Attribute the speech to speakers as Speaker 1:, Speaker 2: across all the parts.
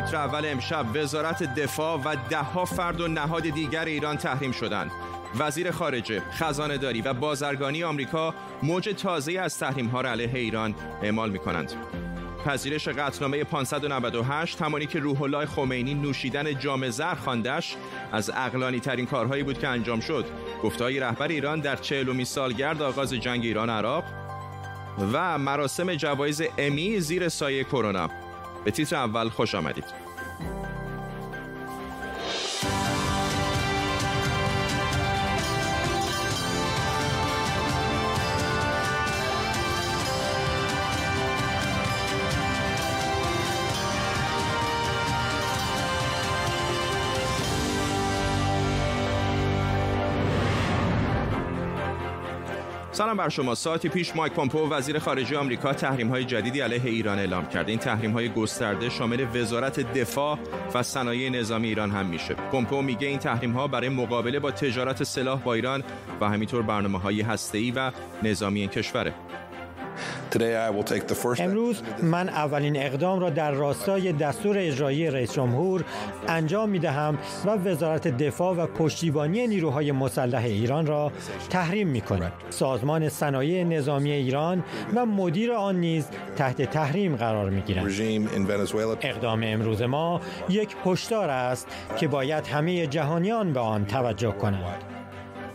Speaker 1: تیتر اول امشب وزارت دفاع و دهها فرد و نهاد دیگر ایران تحریم شدند. وزیر خارجه، خزانه داری و بازرگانی آمریکا موج تازه از تحریم ها را علیه ایران اعمال می کنند. پذیرش قطعنامه 598 همانی که روح الله خمینی نوشیدن جام زر خواندش از اقلانی ترین کارهایی بود که انجام شد گفتهای رهبر ایران در چهلومی سالگرد آغاز جنگ ایران عراق و مراسم جوایز امی زیر سایه کرونا به تیتر اول خوش آمدید. سلام بر شما. ساعتی پیش مایک پومپو وزیر خارجه آمریکا تحریم های جدیدی علیه ایران اعلام کرده. این تحریم های گسترده شامل وزارت دفاع و صنایع نظامی ایران هم میشه. پومپو میگه این تحریم ها برای مقابله با تجارت سلاح با ایران و همینطور برنامه های هسته‌ای و نظامی کشوره.
Speaker 2: امروز من اولین اقدام را در راستای دستور اجرایی رئیس جمهور انجام می دهم و وزارت دفاع و پشتیبانی نیروهای مسلح ایران را تحریم می کند. سازمان صنایع نظامی ایران و مدیر آن نیز تحت تحریم قرار می گیرند. اقدام امروز ما یک هشدار است که باید همه جهانیان به آن توجه کنند.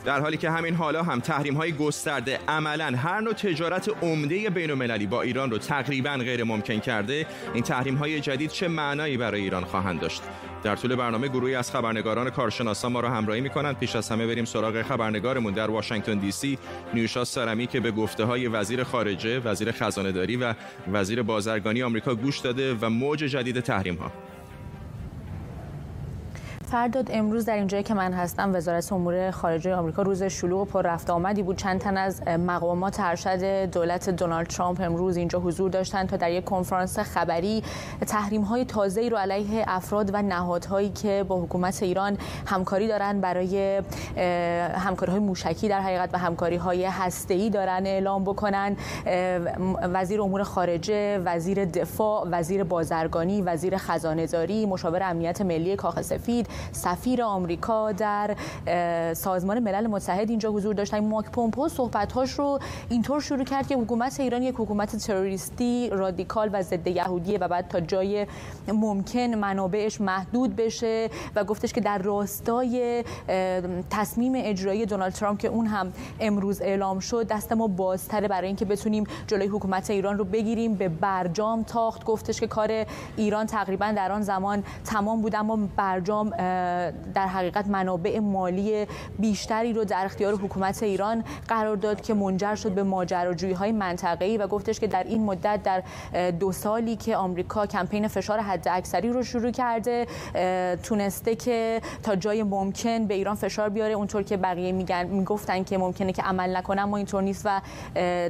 Speaker 1: در حالی که همین حالا هم تحریم های گسترده عملا هر نوع تجارت عمده بین المللی با ایران رو تقریبا غیر ممکن کرده این تحریم های جدید چه معنایی برای ایران خواهند داشت؟ در طول برنامه گروهی از خبرنگاران کارشناسان ما را همراهی می کنند پیش از همه بریم سراغ خبرنگارمون در واشنگتن دی سی. نیوشا سارمی که به گفته های وزیر خارجه وزیر خزانه داری و وزیر بازرگانی آمریکا گوش داده و موج جدید تحریم ها
Speaker 3: فرداد امروز در اینجایی که من هستم وزارت امور خارجه آمریکا روز شلوغ و پر رفت آمدی بود. چند تن از مقامات ارشد دولت دونالد ترامپ امروز اینجا حضور داشتند تا در یک کنفرانس خبری تحریم های تازه رو علیه افراد و نهادهایی که با حکومت ایران همکاری دارند برای همکاری های موشکی در حقیقت و همکاری های هسته ای دارن اعلام بکنن. وزیر امور خارجه وزیر دفاع وزیر بازرگانی وزیر خزانه داری مشاور امنیت ملی کاخ سفید سفیر آمریکا در سازمان ملل متحد اینجا حضور داشتن ماک پومپو صحبت‌هاش رو اینطور شروع کرد که حکومت ایران یک حکومت تروریستی رادیکال و ضد یهودیه و بعد تا جای ممکن منابعش محدود بشه و گفتش که در راستای تصمیم اجرایی دونالد ترامپ که اون هم امروز اعلام شد دست ما بازتره برای اینکه بتونیم جلوی حکومت ایران رو بگیریم. به برجام تاخت گفتش که کار ایران تقریبا در آن زمان تمام بود اما برجام در حقیقت منابع مالی بیشتری رو در اختیار حکومت ایران قرار داد که منجر شد به ماجراجویی های منطقه‌ای و گفتش که در این مدت در دو سالی که آمریکا کمپین فشار حد اکثری رو شروع کرده تونسته که تا جای ممکن به ایران فشار بیاره. اونطور که بقیه میگن می‌گفتن که ممکنه که عمل نکنه ما اینطور نیست و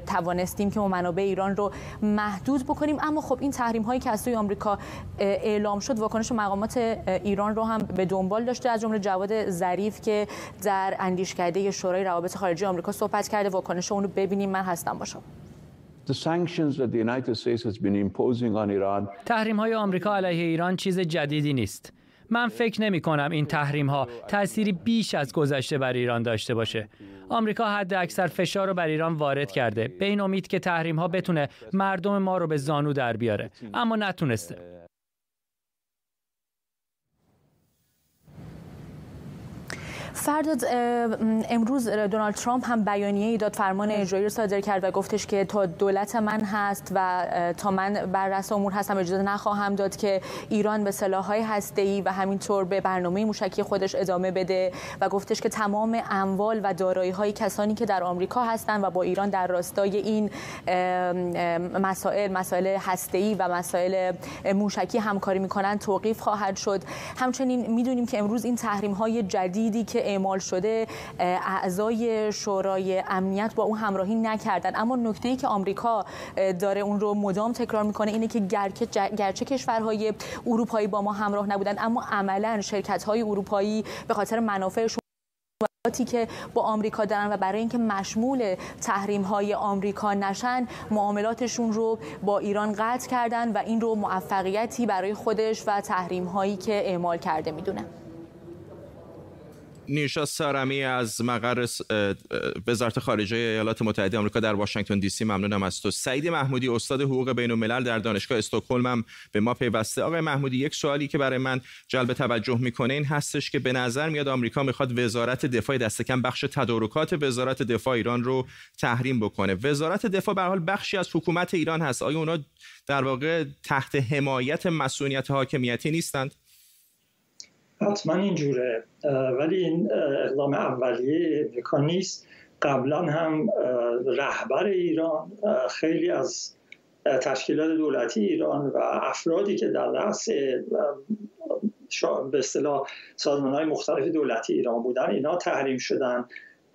Speaker 3: توانستیم که منابع ایران رو محدود بکنیم. اما خب این تحریم هایی که از سوی آمریکا اعلام شد واکنش مقامات ایران رو هم به دنبال داشته از جمله جواد ظریف که در اندیشکده شورای روابط خارجه آمریکا صحبت کرده واکنش اون رو ببینیم من هستم باشم
Speaker 4: تحریم های آمریکا علیه ایران چیز جدیدی نیست. من فکر نمی کنم این تحریم ها تأثیری بیش از گذشته بر ایران داشته باشه. آمریکا حد اکثر فشار رو بر ایران وارد کرده. به این امید که تحریم ها بتونه مردم ما رو به زانو در بیاره. اما نتونسته.
Speaker 3: فرداد امروز دونالد ترامپ هم بیانیه ای داد فرمان اجرایی رو صادر کرد و گفتش که تا دولت من هست و تا من بر رأس امور هستم اجازه نخواهم داد که ایران به سلاح‌های هسته‌ای و همینطور به برنامه موشکی خودش ادامه بده و گفتش که تمام اموال و دارایی‌های کسانی که در آمریکا هستند و با ایران در راستای این مسائل مسائل هسته‌ای و مسائل موشکی همکاری می‌کنند توقیف خواهد شد. همچنین می‌دونیم که امروز این تحریم‌های جدیدی که اعمال شده اعضای شورای امنیت با اون همراهی نکردن. اما نکته ای که آمریکا داره اون رو مدام تکرار می‌کنه اینه که گرچه کشورهای اروپایی با ما همراه نبودن اما عملا شرکت های اروپایی به خاطر منافعشون که با آمریکا دارن و برای اینکه مشمول تحریم های آمریکا نشن معاملاتشون رو با ایران قطع کردن و این رو موفقیتی برای خودش و تحریم هایی که اعمال کرده می‌دونه.
Speaker 1: نیشا سارمی از مقر وزارت خارجه ایالات متحده آمریکا در واشنگتن دی سی ممنونم از تو. سعید محمودی استاد حقوق بین الملل در دانشگاه استکهلم هم به ما پیوسته. آقای محمودی یک سوالی که برای من جلب توجه می‌کنه این هستش که به نظر میاد آمریکا می‌خواد وزارت دفاع دست کم بخش تدارکات وزارت دفاع ایران رو تحریم بکنه. وزارت دفاع به حال بخشی از حکومت ایران هست. آیا اونا در واقع تحت حمایت مسئولیت حاکمیتی نیستند؟
Speaker 5: حتما اینجوره. ولی این اقدام اولیه امریکا نیست. قبلا هم رهبر ایران خیلی از تشکیلات دولتی ایران و افرادی که در رأس به اصطلاح سازمان های مختلف دولتی ایران بودن اینا تحریم شدن.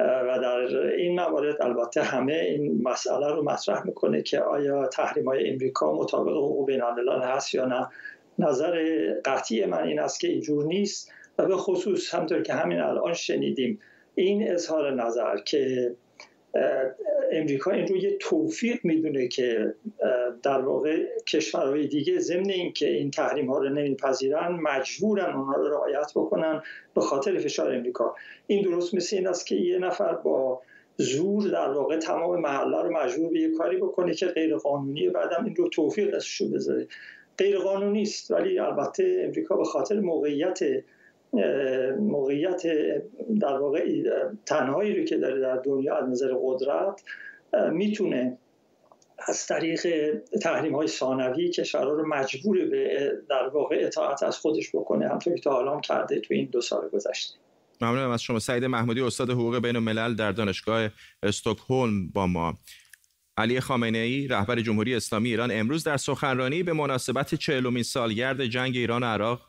Speaker 5: و در این موارد البته همه این مسئله رو مطرح می‌کنه که آیا تحریم های امریکا مطابق حقوق بین هست یا نه. نظر قطعی من این است که اینجور نیست و به خصوص همطور که همین الان شنیدیم این اظهار نظر که امریکا این رو یه توفیق می‌دونه که در واقع کشورهای دیگه ضمن اینکه این تحریم ها رو نمیپذیرن مجبورن اونها رو رعایت بکنن به خاطر فشار امریکا. این درست مثل این است که یه نفر با زور در واقع تمام محله رو مجبور به یه کاری بکنه که غیر قانونی بعدم این رو توفیق رو بذاره. غیر قانونی است. ولی البته امریکا به خاطر موقعیت موقعیت در واقع تنهایی رو که داره در دنیا از نظر قدرت می‌تونه از طریق تحریم های ثانوی کشورها رو مجبور به در واقع اطاعت از خودش بکنه همطور که تا حالا کرده تو این دو سال گذشته.
Speaker 1: ممنونم از شما. سعید محمودی استاد حقوق بین الملل در دانشگاه استکهلم با ما. علی خامنه ای رهبر جمهوری اسلامی ایران امروز در سخنرانی به مناسبت چهلمین سالگرد جنگ ایران و عراق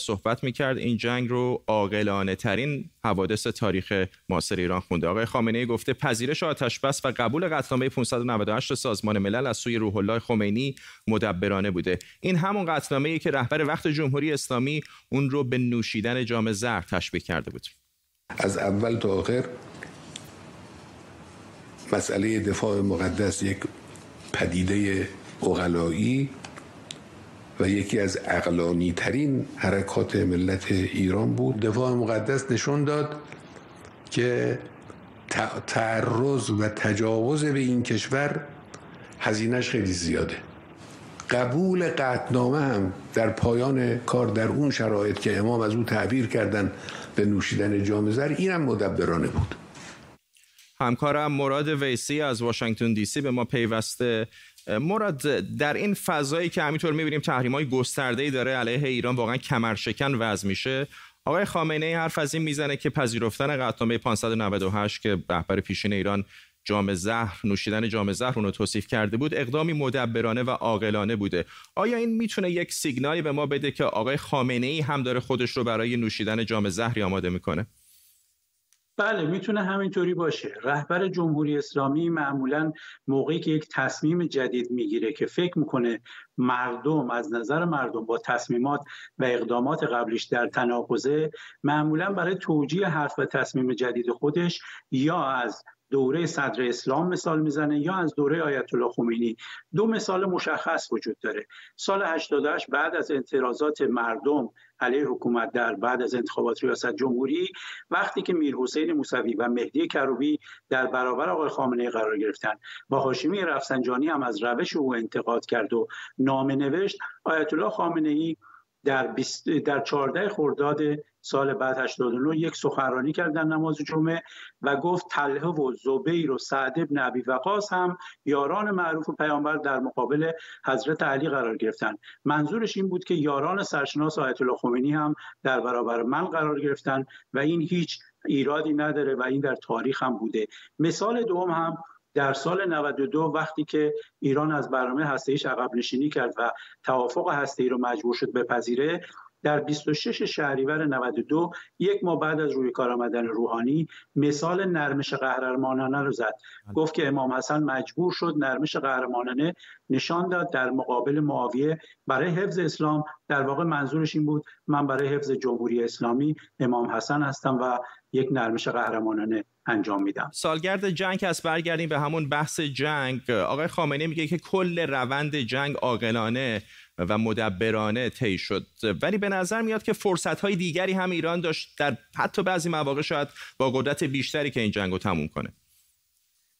Speaker 1: صحبت می‌کرد. این جنگ رو عاقلانه ترین حوادث تاریخ معاصر ایران خونده. آقای خامنه ای گفته پذیرش آتش بس و قبول قطعنامه 598 سازمان ملل از سوی روح الله خمینی مدبرانه بوده. این همون قطعنامه ای که رهبر وقت جمهوری اسلامی اون رو به نوشیدن جام زهر تشبیه کرده بود.
Speaker 6: از اول تا آخر مسئله دفاع مقدس یک پدیده اغلایی و یکی از اقلانی ترین حرکات ملت ایران بود. دفاع مقدس نشون داد که تعرض و تجاوز به این کشور هزینهش خیلی زیاده. قبول قطنامه هم در پایان کار در اون شرایط که امام از او تعبیر کردن به نوشیدن جام زر اینم مدبرانه بود.
Speaker 1: همکارم مراد ویسی از واشنگتن دی سی به ما پیوسته. مراد در این فضایی که همینطور می‌بینیم تحریم های گسترده داره علیه ایران واقعا کمرشکن وضع میشه. آقای خامنه ای حرف از این می‌زنه که پذیرفتن قطعنامه 598 که رهبر پیشین ایران جام زهر نوشیدن جام زهر اونو توصیف کرده بود اقدامی مدبرانه و عاقلانه بوده. آیا این می‌تونه یک سیگنالی به ما بده که آقای خامنه ای هم داره خودش رو برای نوشیدن جام زهری آماده می‌کنه؟
Speaker 7: بله می‌تونه همینطوری باشه. رهبر جمهوری اسلامی معمولا موقعی که یک تصمیم جدید می‌گیره که فکر می‌کنه مردم از نظر مردم با تصمیمات و اقدامات قبلیش در تناقضه معمولا برای توجیه حرف و تصمیم جدید خودش یا از دوره صدر اسلام مثال می‌زنه یا از دوره آیت الله خمینی. دو مثال مشخص وجود داره. سال 88 بعد از اعتراضات مردم علیه حکومت در بعد از انتخابات ریاست جمهوری وقتی که میر حسین موسوی و مهدی کروبی در برابر آقای خامنه قرار گرفتن. با هاشمی رفسنجانی هم از روش او انتقاد کرد و نامه نوشت آیت الله خامنه ای در, در 14 خرداد سال بعد 89 یک سخنرانی کرد در نماز جمعه و گفت طلحه و زبیر و سعد ابن ابی وقاص هم یاران معروف پیامبر در مقابل حضرت علی قرار گرفتن. منظورش این بود که یاران سرشناس آیت الله خمینی هم در برابر من قرار گرفتن و این هیچ ایرادی نداره و این در تاریخ هم بوده. مثال دوم هم در سال 92 وقتی که ایران از برنامه هسته‌ایش عقب نشینی کرد و توافق هسته‌ای رو مجبور شد بپذیره در 26 شهریور 92 یک ماه بعد از روی کار آمدن روحانی مثال نرمش قهرمانانه رو زد. گفت که امام حسن مجبور شد نرمش قهرمانانه نشان داد در مقابل معاویه برای حفظ اسلام در واقع منظورش این بود من برای حفظ جمهوری اسلامی امام حسن هستم و یک نرمش قهرمانانه انجام میدم.
Speaker 1: سالگرد جنگ از برگردیم به همون بحث جنگ. آقای خامنه میگه که کل روند جنگ عاقلانه. و مدبرانه طی شد. ولی به نظر میاد که فرصت های دیگری هم ایران داشت در حتی بعضی مواقع شاید با قدرت بیشتری که این جنگ رو تموم کنه.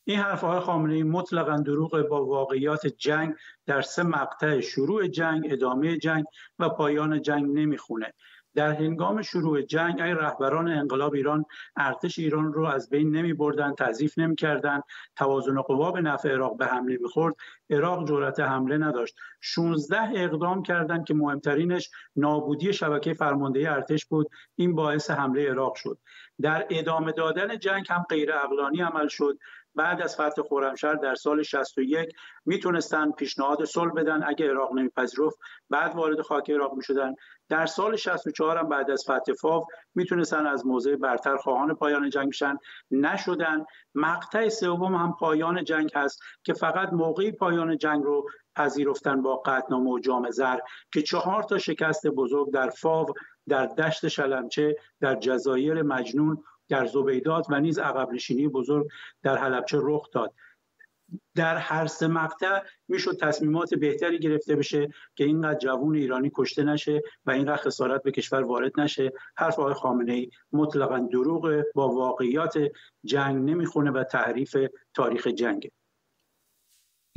Speaker 7: این حرف های خامنه مطلقا دروغ با واقعیات جنگ در سه مقطع شروع جنگ ادامه جنگ و پایان جنگ نمی‌خونه. در هنگام شروع جنگ اگر رهبران انقلاب ایران ارتش ایران رو از بین نمی بردن تضعیف نمی کردن توازن قوا به نفع عراق به حمله می‌خورد. عراق جرأت حمله نداشت. 16 اقدام کردند که مهمترینش نابودی شبکه فرماندهی ارتش بود. این باعث حمله عراق شد. در ادامه دادن جنگ هم غیر اقلانی عمل شد. بعد از فتح خرمشهر در سال 61 می‌تونستن پیشنهاد صلح بدن اگه عراق نمیپذیرفت بعد وارد خاک عراق می‌شدن. در سال 64 هم بعد از فتح فاو می‌تونستن از موضع برتر خواهان پایان جنگ بشن. نشدن. مقطع سوم هم پایان جنگ هست که فقط موقعی پایان جنگ رو پذیرفتن با قطنامه و جام زر که چهار تا شکست بزرگ در فاو در دشت شلمچه در جزایر مجنون در زبیدات و نیز عقب نشینی بزرگ در حلبچه رخ داد. در هر سه مقطع می‌شد تصمیمات بهتری گرفته بشه که اینقدر جوون ایرانی کشته نشه و اینقدر خسارت به کشور وارد نشه. حرف آقای خامنه ای مطلقا دروغ با واقعیات جنگ نمی‌خونه و تحریف تاریخ جنگه.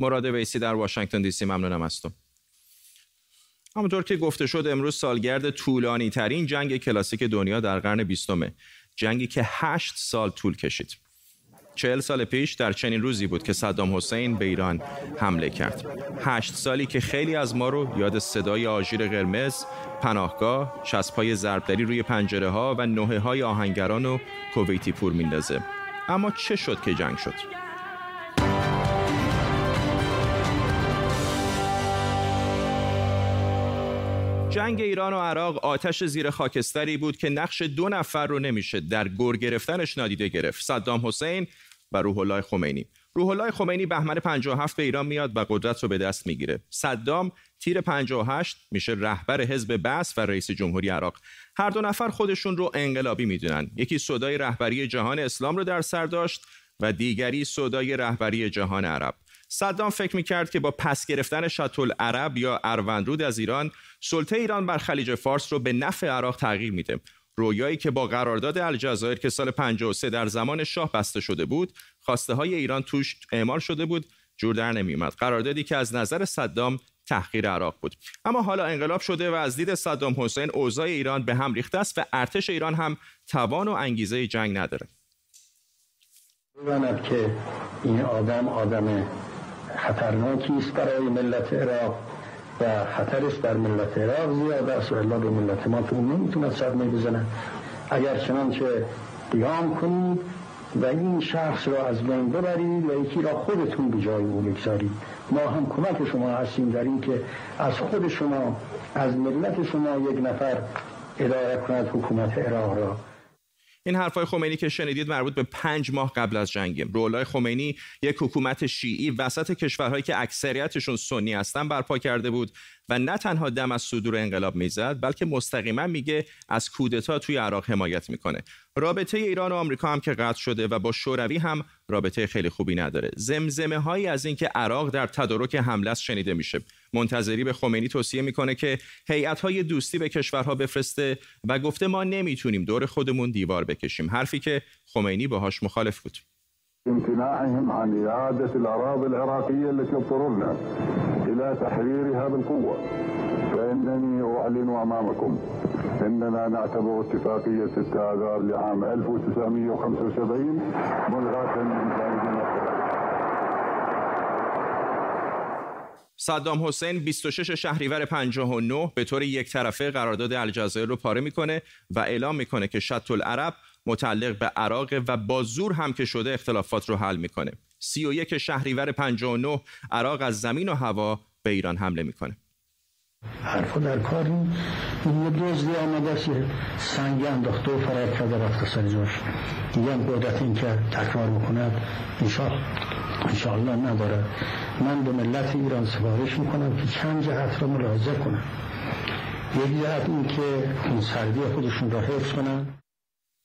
Speaker 1: مراد ویسی در واشنگتن دی سی. ممنونم از تو. همونطور که گفته شد امروز سالگرد طولانی ترین جنگ کلاسیک دنیا در قرن بیستمه. جنگی که هشت سال طول کشید. چهل سال پیش در چنین روزی بود که صدام حسین به ایران حمله کرد. هشت سالی که خیلی از ما رو یاد صدای آژیر قرمز پناهگاه چسبهای ضربدری روی پنجره ها و نوه های آهنگران و کویتی پور میندازه. اما چه شد که جنگ شد؟ جنگ ایران و عراق آتش زیر خاکستری بود که نقش دو نفر رو نمیشه در گور گرفتنش نادیده گرفت. صدام حسین و روح الله خمینی. روح الله خمینی بهمن 57 به ایران میاد و قدرت رو به دست می‌گیره. صدام تیر 58 میشه رهبر حزب بعث و رئیس جمهوری عراق. هر دو نفر خودشون رو انقلابی می‌دونن. یکی صدای رهبری جهان اسلام رو در سر داشت و دیگری صدای رهبری جهان عرب. صدام فکر می‌کرد که با پس گرفتن شاتل عرب یا اروندرود از ایران سلطه ایران بر خلیج فارس رو به نفع عراق تغییر میده. رویایی که با قرارداد الجزایر که سال 53 در زمان شاه بسته شده بود خواسته های ایران توش اعمال شده بود جور در نمیومد قراردادی که از نظر صدام تحقیر عراق بود. اما حالا انقلاب شده و از دید صدام حسین اوضاع ایران به هم ریخته است و ارتش ایران هم توان و انگیزه جنگ نداره.
Speaker 8: که این آدم آدم خطرناکی است برای ملت عراق و خطرش در ملت عراق زیاد است و الا به ملت ما که اون نمی‌تونه صدمه بزنه. اگر چنانچه قیام کنید و این شخص را از بین ببرید و یکی را خودتون به جای او بگذارید. ما هم کمک شما هستیم در این که از خود شما از ملت شما یک نفر اداره کند حکومت عراق را.
Speaker 1: این حرفای خمینی که شنیدید مربوط به پنج ماه قبل از جنگه رولای خمینی یک حکومت شیعی وسط کشورهایی که اکثریتشون سنی هستن برپا کرده بود و نه تنها دم از صدور انقلاب می‌زد بلکه مستقیما میگه از کودتا توی عراق حمایت می‌کنه. رابطه ایران و آمریکا هم که قطع شده و با شوروی هم رابطه خیلی خوبی نداره. زمزمه هایی از اینکه عراق در تدارک حمله شنیده میشه. منتظری به خمینی توصیه می‌کنه که هیئت های دوستی به کشورها بفرسته و گفته ما نمی‌تونیم دور خودمون دیوار بکشیم. حرفی که خمینی باهاش مخالف بود.
Speaker 9: امتناعهم عن إعادة الأراضي العراقية التي اضطررنا إلى تحريرها بالقوة. فإنني أعلن أمامكم إننا نعتبر اتفاقية 6 آذار لعام 1975 ملغاة من
Speaker 1: صدام حسین 26 شهریور 59 به طور یک طرفه قرارداد الجزایر رو پاره می‌کنه و اعلام می‌کنه که شط العرب متعلق به عراق و با زور هم که شده اختلافات رو حل می‌کنه. 31 شهریور 59 عراق از زمین و هوا به ایران حمله می‌کنه.
Speaker 8: حرفا در کار این یه دزدی آمده است سنگ انداخته و فرق کرده رفته سر جاش. دیگه هم قدرت این که تکرار بکند انشاءالله نداره. من به ملت ایران سفارش می‌کنم که چند جهت را ملاحظه کنم. یک جهت این که اون سردی خودشون را حفظ کنن.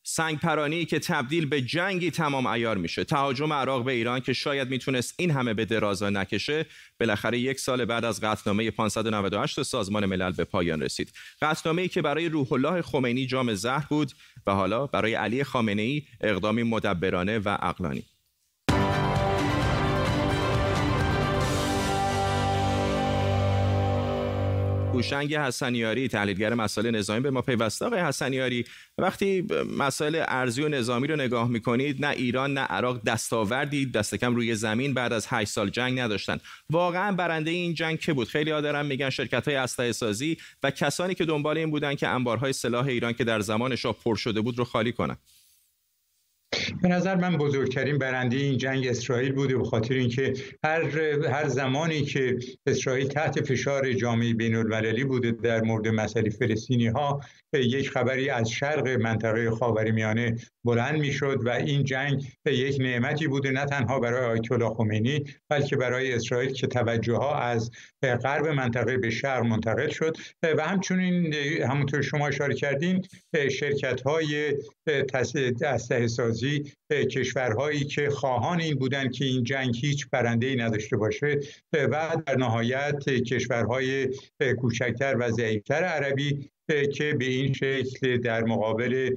Speaker 1: سنگ پرانی که تبدیل به جنگی تمام ایار میشه. تهاجم عراق به ایران که شاید می‌تونست این همه به درازا نکشه بالاخره یک سال بعد از قطعنامه 598 سازمان ملل به پایان رسید. قطعنامه‌ای که برای روح الله خمینی جام زهر بود و حالا برای علی خامنه ای اقدامی مدبرانه و عقلانی. هوشنگ حسنیاری تحلیلگر مسائل نظامی به ما پیوسته. آقای حسنیاری وقتی مسائل ارزی و نظامی رو نگاه می‌کنید نه ایران نه عراق دستاوردی دست کم روی زمین بعد از 8 سال جنگ نداشتن. واقعا برنده این جنگ که بود؟ خیلی دارن میگن شرکت های اسلحه سازی و کسانی که دنبال این بودن که انبارهای سلاح ایران که در زمان شاه پر شده بود رو خالی کنن.
Speaker 10: به نظر من بزرگترین برنده این جنگ اسرائیل بوده به خاطر اینکه هر هر زمانی که اسرائیل تحت فشار جامعه بین المللی بوده در مورد مسئله فلسطینی ها یک خبری از شرق منطقه خاورمیانه بلند می‌شد و این جنگ یک نعمتی بوده نه تنها برای آیت الله خمینی بلکه برای اسرائیل که توجه ها از غرب منطقه به شرق منتقل شد. و همچنین همونطور شما اشاره کردین شرکت های اسلحه سازی کشورهایی که خواهان این بودن که این جنگ هیچ برنده ای نداشته باشه و در نهایت کشورهای کوچکتر و ضعیفتر عربی که به این شکل در مقابل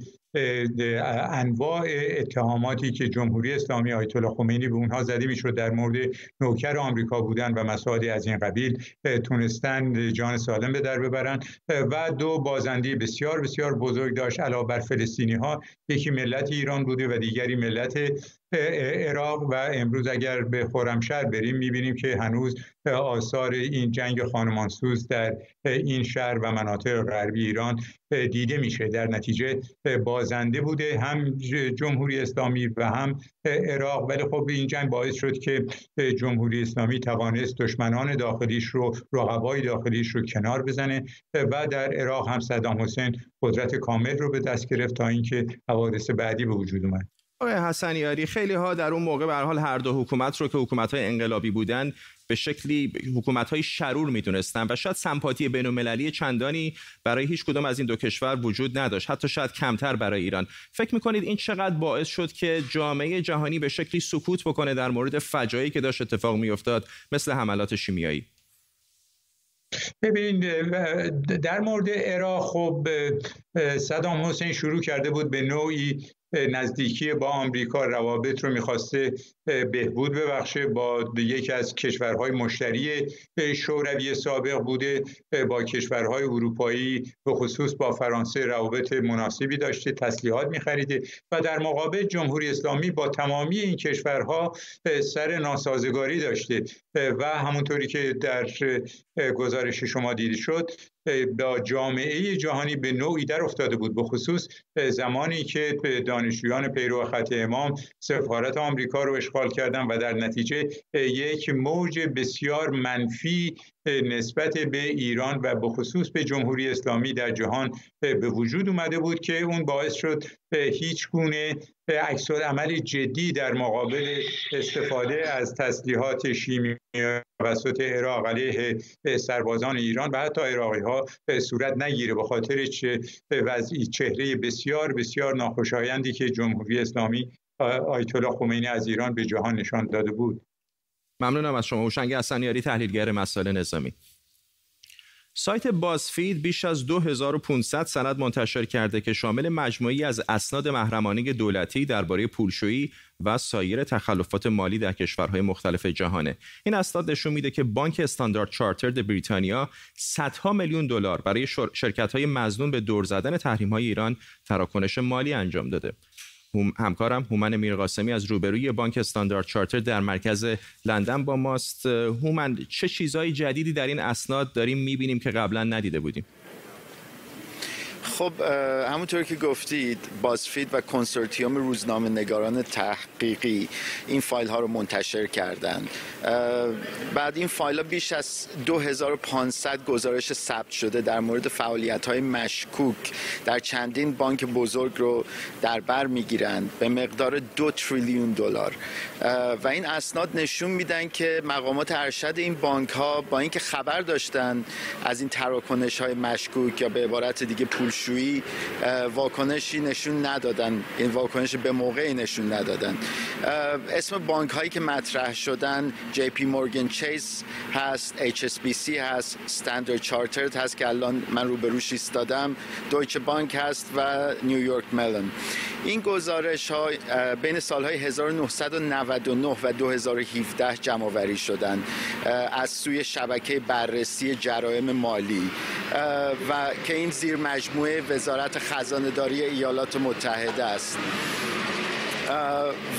Speaker 10: انواع اتهاماتی که جمهوری اسلامی آیت الله خمینی به اونها زده می‌شد در مورد نوکر آمریکا بودن و مسائلی از این قبیل تونستن جان سالم به در ببرن. و دو بازنده بسیار بسیار بزرگ داشت علاوه بر فلسطینی ها یکی ملت ایران بوده و دیگری ملت عراق و امروز اگر به خرمشهر بریم می‌بینیم که هنوز آثار این جنگ خانمانسوز در این شهر و مناطق غربی ایران دیده میشه. در نتیجه بازنده بوده هم جمهوری اسلامی و هم عراق. ولی خب این جنگ باعث شد که جمهوری اسلامی توانست دشمنان داخلیش رو رقبای داخلیش رو کنار بزنه و در عراق هم صدام حسین قدرت کامل رو به دست گرفت تا اینکه حوادث بعدی به وجود اومد.
Speaker 1: آقای حسنیاری خیلی ها در اون موقع به حال هر دو حکومت رو که حکومت های انقلابی بودن به شکلی حکومت های شرور می‌دونستن و شاید سمپاتی بین المللی چندانی برای هیچ کدام از این دو کشور وجود نداشت حتی شاید کمتر برای ایران. فکر می‌کنید این چقدر باعث شد که جامعه جهانی به شکلی سکوت بکنه در مورد فجایی که داشت اتفاق میافتاد مثل حملات شیمیایی؟
Speaker 10: ببینید در مورد عراق خب صدام حسین شروع کرده بود به نوعی نزدیکی با آمریکا روابط رو می‌خواسته بهبود ببخشه. با یکی از کشورهای مشتری شوروی سابق بوده با کشورهای اروپایی به خصوص با فرانسه روابط مناسبی داشته تسلیحات میخریده و در مقابل جمهوری اسلامی با تمامی این کشورها سر ناسازگاری داشته. و همونطوری که در گزارش شما دیده شد با جامعه جهانی به نوعی در افتاده بود به خصوص زمانی که دانشجویان پیرو خط امام سفارت آمریکا رو اشغال کردن و در نتیجه یک موج بسیار منفی نسبت به ایران و به خصوص به جمهوری اسلامی در جهان به وجود اومده بود که اون باعث شد هیچ گونه عمل جدی در مقابل استفاده از تسلیحات شیمیایی توسط عراق علیه سربازان ایران و حتی عراقی ها صورت نگیره به خاطر وضعی چهره بسیار بسیار ناخوشایندی که جمهوری اسلامی آیت الله خمینی از ایران به جهان نشان داده بود.
Speaker 1: ممنونم از شما. هوشنگ حسنیاری تحلیلگر مسائل نظامی. سایت بازفید بیش از 2500 سند منتشر کرده که شامل مجموعی از اسناد محرمانه دولتی درباره پولشویی و سایر تخلفات مالی در کشورهای مختلف جهانه. این اسناد نشون میده که بانک استاندارد چارترد بریتانیا صدها میلیون دلار برای شرکت‌های مزنون به دور زدن تحریم‌های ایران تراکنش مالی انجام داده. همکارم هومن میرقاسمی از روبروی بانک استاندارد چارتر در مرکز لندن با ماست. هومن چه چیزهای جدیدی در این اسناد داریم می‌بینیم که قبلا ندیده بودیم؟
Speaker 11: خب همونطور که گفتید BuzzFeed و کنسورتیوم روزنامه نگاران تحقیقی این فایل ها رو منتشر کردند بعد این فایل ها بیش از 2500 گزارش ثبت شده در مورد فعالیت های مشکوک در چندین بانک بزرگ رو در بر می‌گیرند به مقدار دو تریلیون دلار. و این اسناد نشون میدن که مقامات ارشد این بانک ها با اینکه خبر داشتن از این تراکنش های مشکوک یا به عبارت دیگه پولشویی واکنشی نشون ندادن. این واکنش به موقعی نشون ندادن. اسم بانک هایی که مطرح شدن جی پی مورگان چیز هست HSBC هست استاندارد چارترد هست که الان من رو بروش ایستادم دویچه بانک هست و نیویورک ملن این گزارش ها بین سالهای 1999 و 2017 جمع آوری شدند از سوی شبکه بررسی جرایم مالی. و که این زیر مجموعه وزارت خزانهداری ایالات متحده است.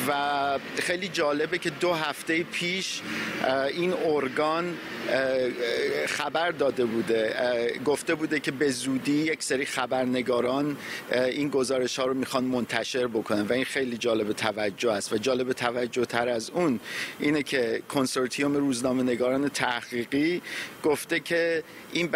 Speaker 11: و خیلی جالبه که دو هفته پیش این ارگان خبر داده بوده. گفته بوده که به زودی یک سری خبرنگاران این گزارش ها رو می‌خوان منتشر بکنن و این خیلی جالب توجه است. و جالب توجه تر از اون اینه که کنسورتیوم روزنامه نگاران تحقیقی گفته که این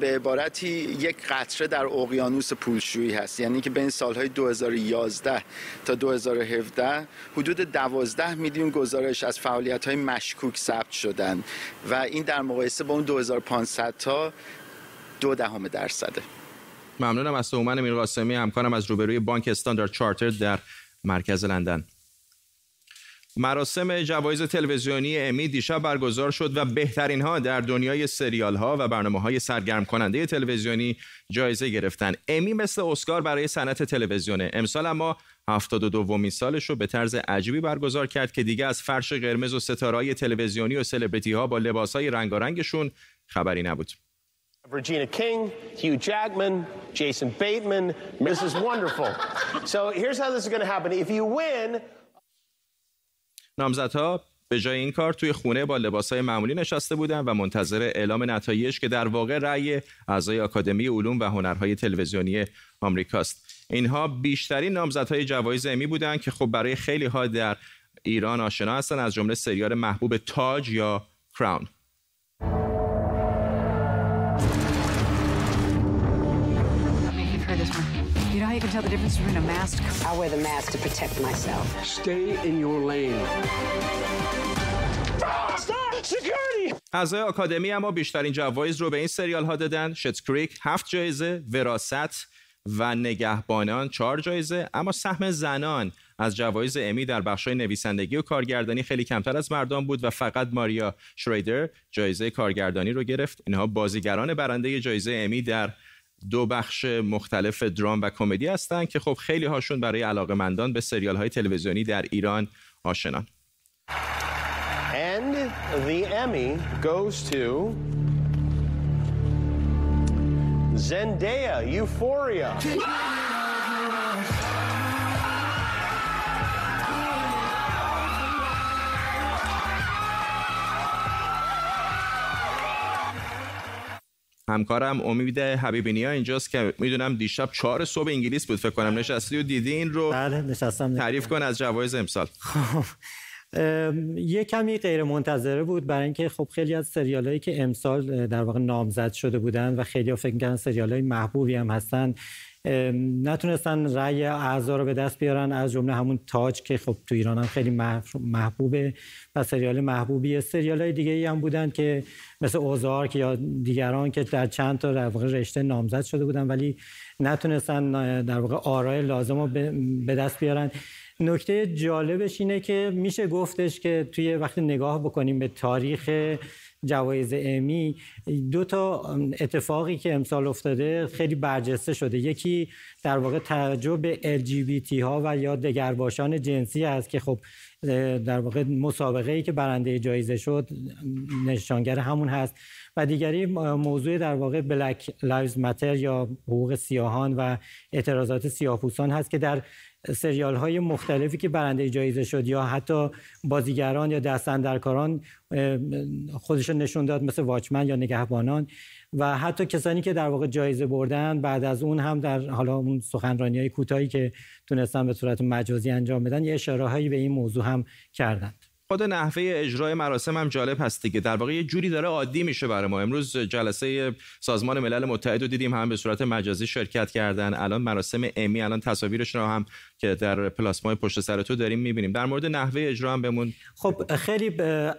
Speaker 11: به عبارتی یک قطره در اقیانوس پولشویی هست. یعنی که بین سالهای 2011 تا 2017 حدود 12 میلیون گزارش از فعالیت های مشکوک ثبت شدن. و این در مقایسه با اون 2500 تا دو دهم درصده.
Speaker 1: ممنونم از تومن امیر قاسمی همکارم از روبروی بانک استاندارد چارتر در مرکز لندن. مراسم جوایز تلویزیونی امی دیشب برگزار شد و بهترین ها در دنیای سریال ها و برنامه های سرگرم کننده تلویزیونی جایزه گرفتن امی مثل اسکار برای صنعت تلویزیونه امسال اما 72 دومین سالش رو به طرز عجیبی برگزار کرد که دیگه از فرش قرمز و ستارهای تلویزیونی و سلبریتی ها با لباس های رنگارنگشون خبری نبود
Speaker 12: Regina King, Hugh Jackman, Jason Bateman. Is wonderful. So here's how this is going to happen. If you win,
Speaker 1: نامزدها به جای این کار توی خونه با لباسهای معمولی نشسته بودن و منتظر اعلام نتایج که در واقع رأی اعضای آکادمی علوم و هنرهای تلویزیونی آمریکاست. اینها بیشترین نامزدهای جوایز امی بودند که خب برای خیلی ها در ایران آشنا هستن از جمله سریال محبوب تاج یا کراون
Speaker 13: how you can tell the difference between a mask? I wear the mask to protect myself.
Speaker 14: Stay in your lane.
Speaker 1: اعضای آکادمی اما بیشترین جوایز رو به این سریال ها دادن شت کریک هفت جایزه وراست و نگهبانان چهار جایزه اما سهم زنان از جوایز امی در بخشای نویسندگی و کارگردانی خیلی کمتر از مردان بود و فقط ماریا شریدر جایزه کارگردانی رو گرفت اینها بازیگران برنده جایزه امی در دو بخش مختلف درام و کمدی هستند که خب خیلی هاشون برای علاقه مندان به سریال های تلویزیونی در ایران آشنان
Speaker 12: And the Emmy goes to Zendaya, Euphoria.
Speaker 1: همکارم امید حبیبی ها اینجاست که می‌دونم دیشب چهار صبح انگلیس بود فکر کنم. نشستی و دیدی این رو؟
Speaker 2: بله نشستم.
Speaker 1: تعریف کن از جوایز امسال.
Speaker 2: یه کمی غیر منتظره بود برای اینکه خب خیلی از سریال هایی که امسال در واقع نامزد شده بودن و خیلی ها فکر کردن سریال های محبوبی هم هستن. نتونستن رأی اعضا رو به دست بیارن از جمله همون تاج که خب تو ایران هم خیلی محبوبه و سریال محبوبیه سریال های دیگه ای هم بودن که مثل اوزارک یا دیگران که در چند تا در رشته نامزد شده بودن ولی نتونستن در واقع آرای لازم رو به دست بیارن. نکته جالبش اینه که میشه گفتش که توی وقتی نگاه بکنیم به تاریخ جوایز امی دو تا اتفاقی که امسال افتاده خیلی برجسته شده. یکی در واقع توجه به LGBT ها و یا دگرباشان جنسی است که خب در واقع مسابقه ای که برنده جایزه شد نشانگر همون هست. و دیگری موضوع در واقع Black Lives Matter یا حقوق سیاهان و اعتراضات سیاه‌پوستان هست که در سریال های مختلفی که برنده جایزه شد یا حتی بازیگران یا دست‌اندرکاران خودشون نشون داد مثل Watchmen یا نگهبانان. و حتی کسانی که در واقع جایزه بردن بعد از اون هم در حالا اون سخنرانی های کوتاهی که تونستن به صورت مجازی انجام بدن یه اشاره به این موضوع هم کردند.
Speaker 1: خود نحوه اجرای مراسم هم جالب هست دیگه. در واقع یه جوری داره عادی میشه برای ما. امروز جلسه سازمان ملل متحد رو دیدیم هم به صورت مجازی شرکت کردن. الان مراسم امی الان تصاویرش رو هم که در پلاسمای پشت سر تو داریم می‌بینیم. در مورد نحوه اجرا هم بمون
Speaker 2: خب خیلی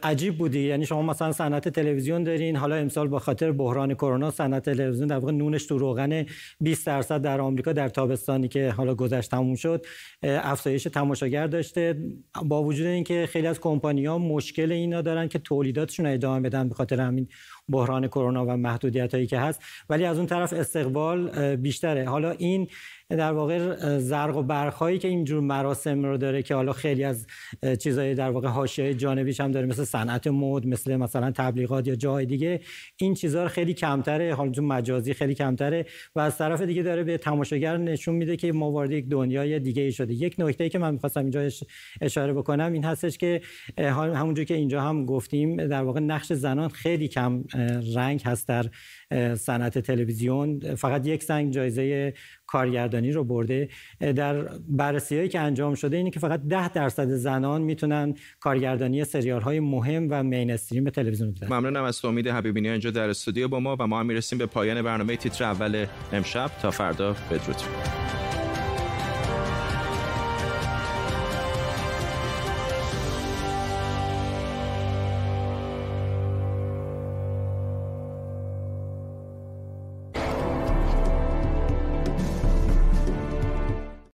Speaker 2: عجیب بودی. یعنی شما مثلا صنعت تلویزیون دارین. حالا امسال با خاطر بحران کرونا صنعت تلویزیون در واقع نونش تو روغن 20 درصد در آمریکا در تابستانی که حالا گذشت تموم شد افزایش تماشاگر داشته. با وجود اینکه خیلی از ها مشکل اینا دارن که تولیداتشون ادامه بدن به خاطر همین بحران کرونا و محدودیت هایی که هست. ولی از اون طرف استقبال بیشتره. حالا این در واقع زرق و برخایی که اینجور مراسم رو داره که حالا خیلی از چیزهای در واقع حاشیه جانبیش هم داره مثل صنعت مد مثل مثلا تبلیغات یا جای دیگه این چیزها رو خیلی کمتره. حالا تو مجازی خیلی کمتره و از طرف دیگه داره به تماشاگر نشون میده که ما وارد یک دنیای دیگه شده. یک نکته ای که من می‌خواستم اینجا اشاره بکنم این هستش که همونجور که اینجا هم گفتیم در واقع نقش زنان خیلی کم رنگ هست در صنعت تلویزیون. فقط یک سنگ جایزه کارگردانی رو برده. در بررسی هایی که انجام شده اینه که فقط ده درصد زنان می‌تونن کارگردانی سریال های مهم و مین استریم تلویزیون بدن.
Speaker 1: ممنونم از امید حبیبینی اینجا در استودیو با ما و ما هم می‌رسیم به پایان برنامه تیتر اول امشب. تا فردا بدرود.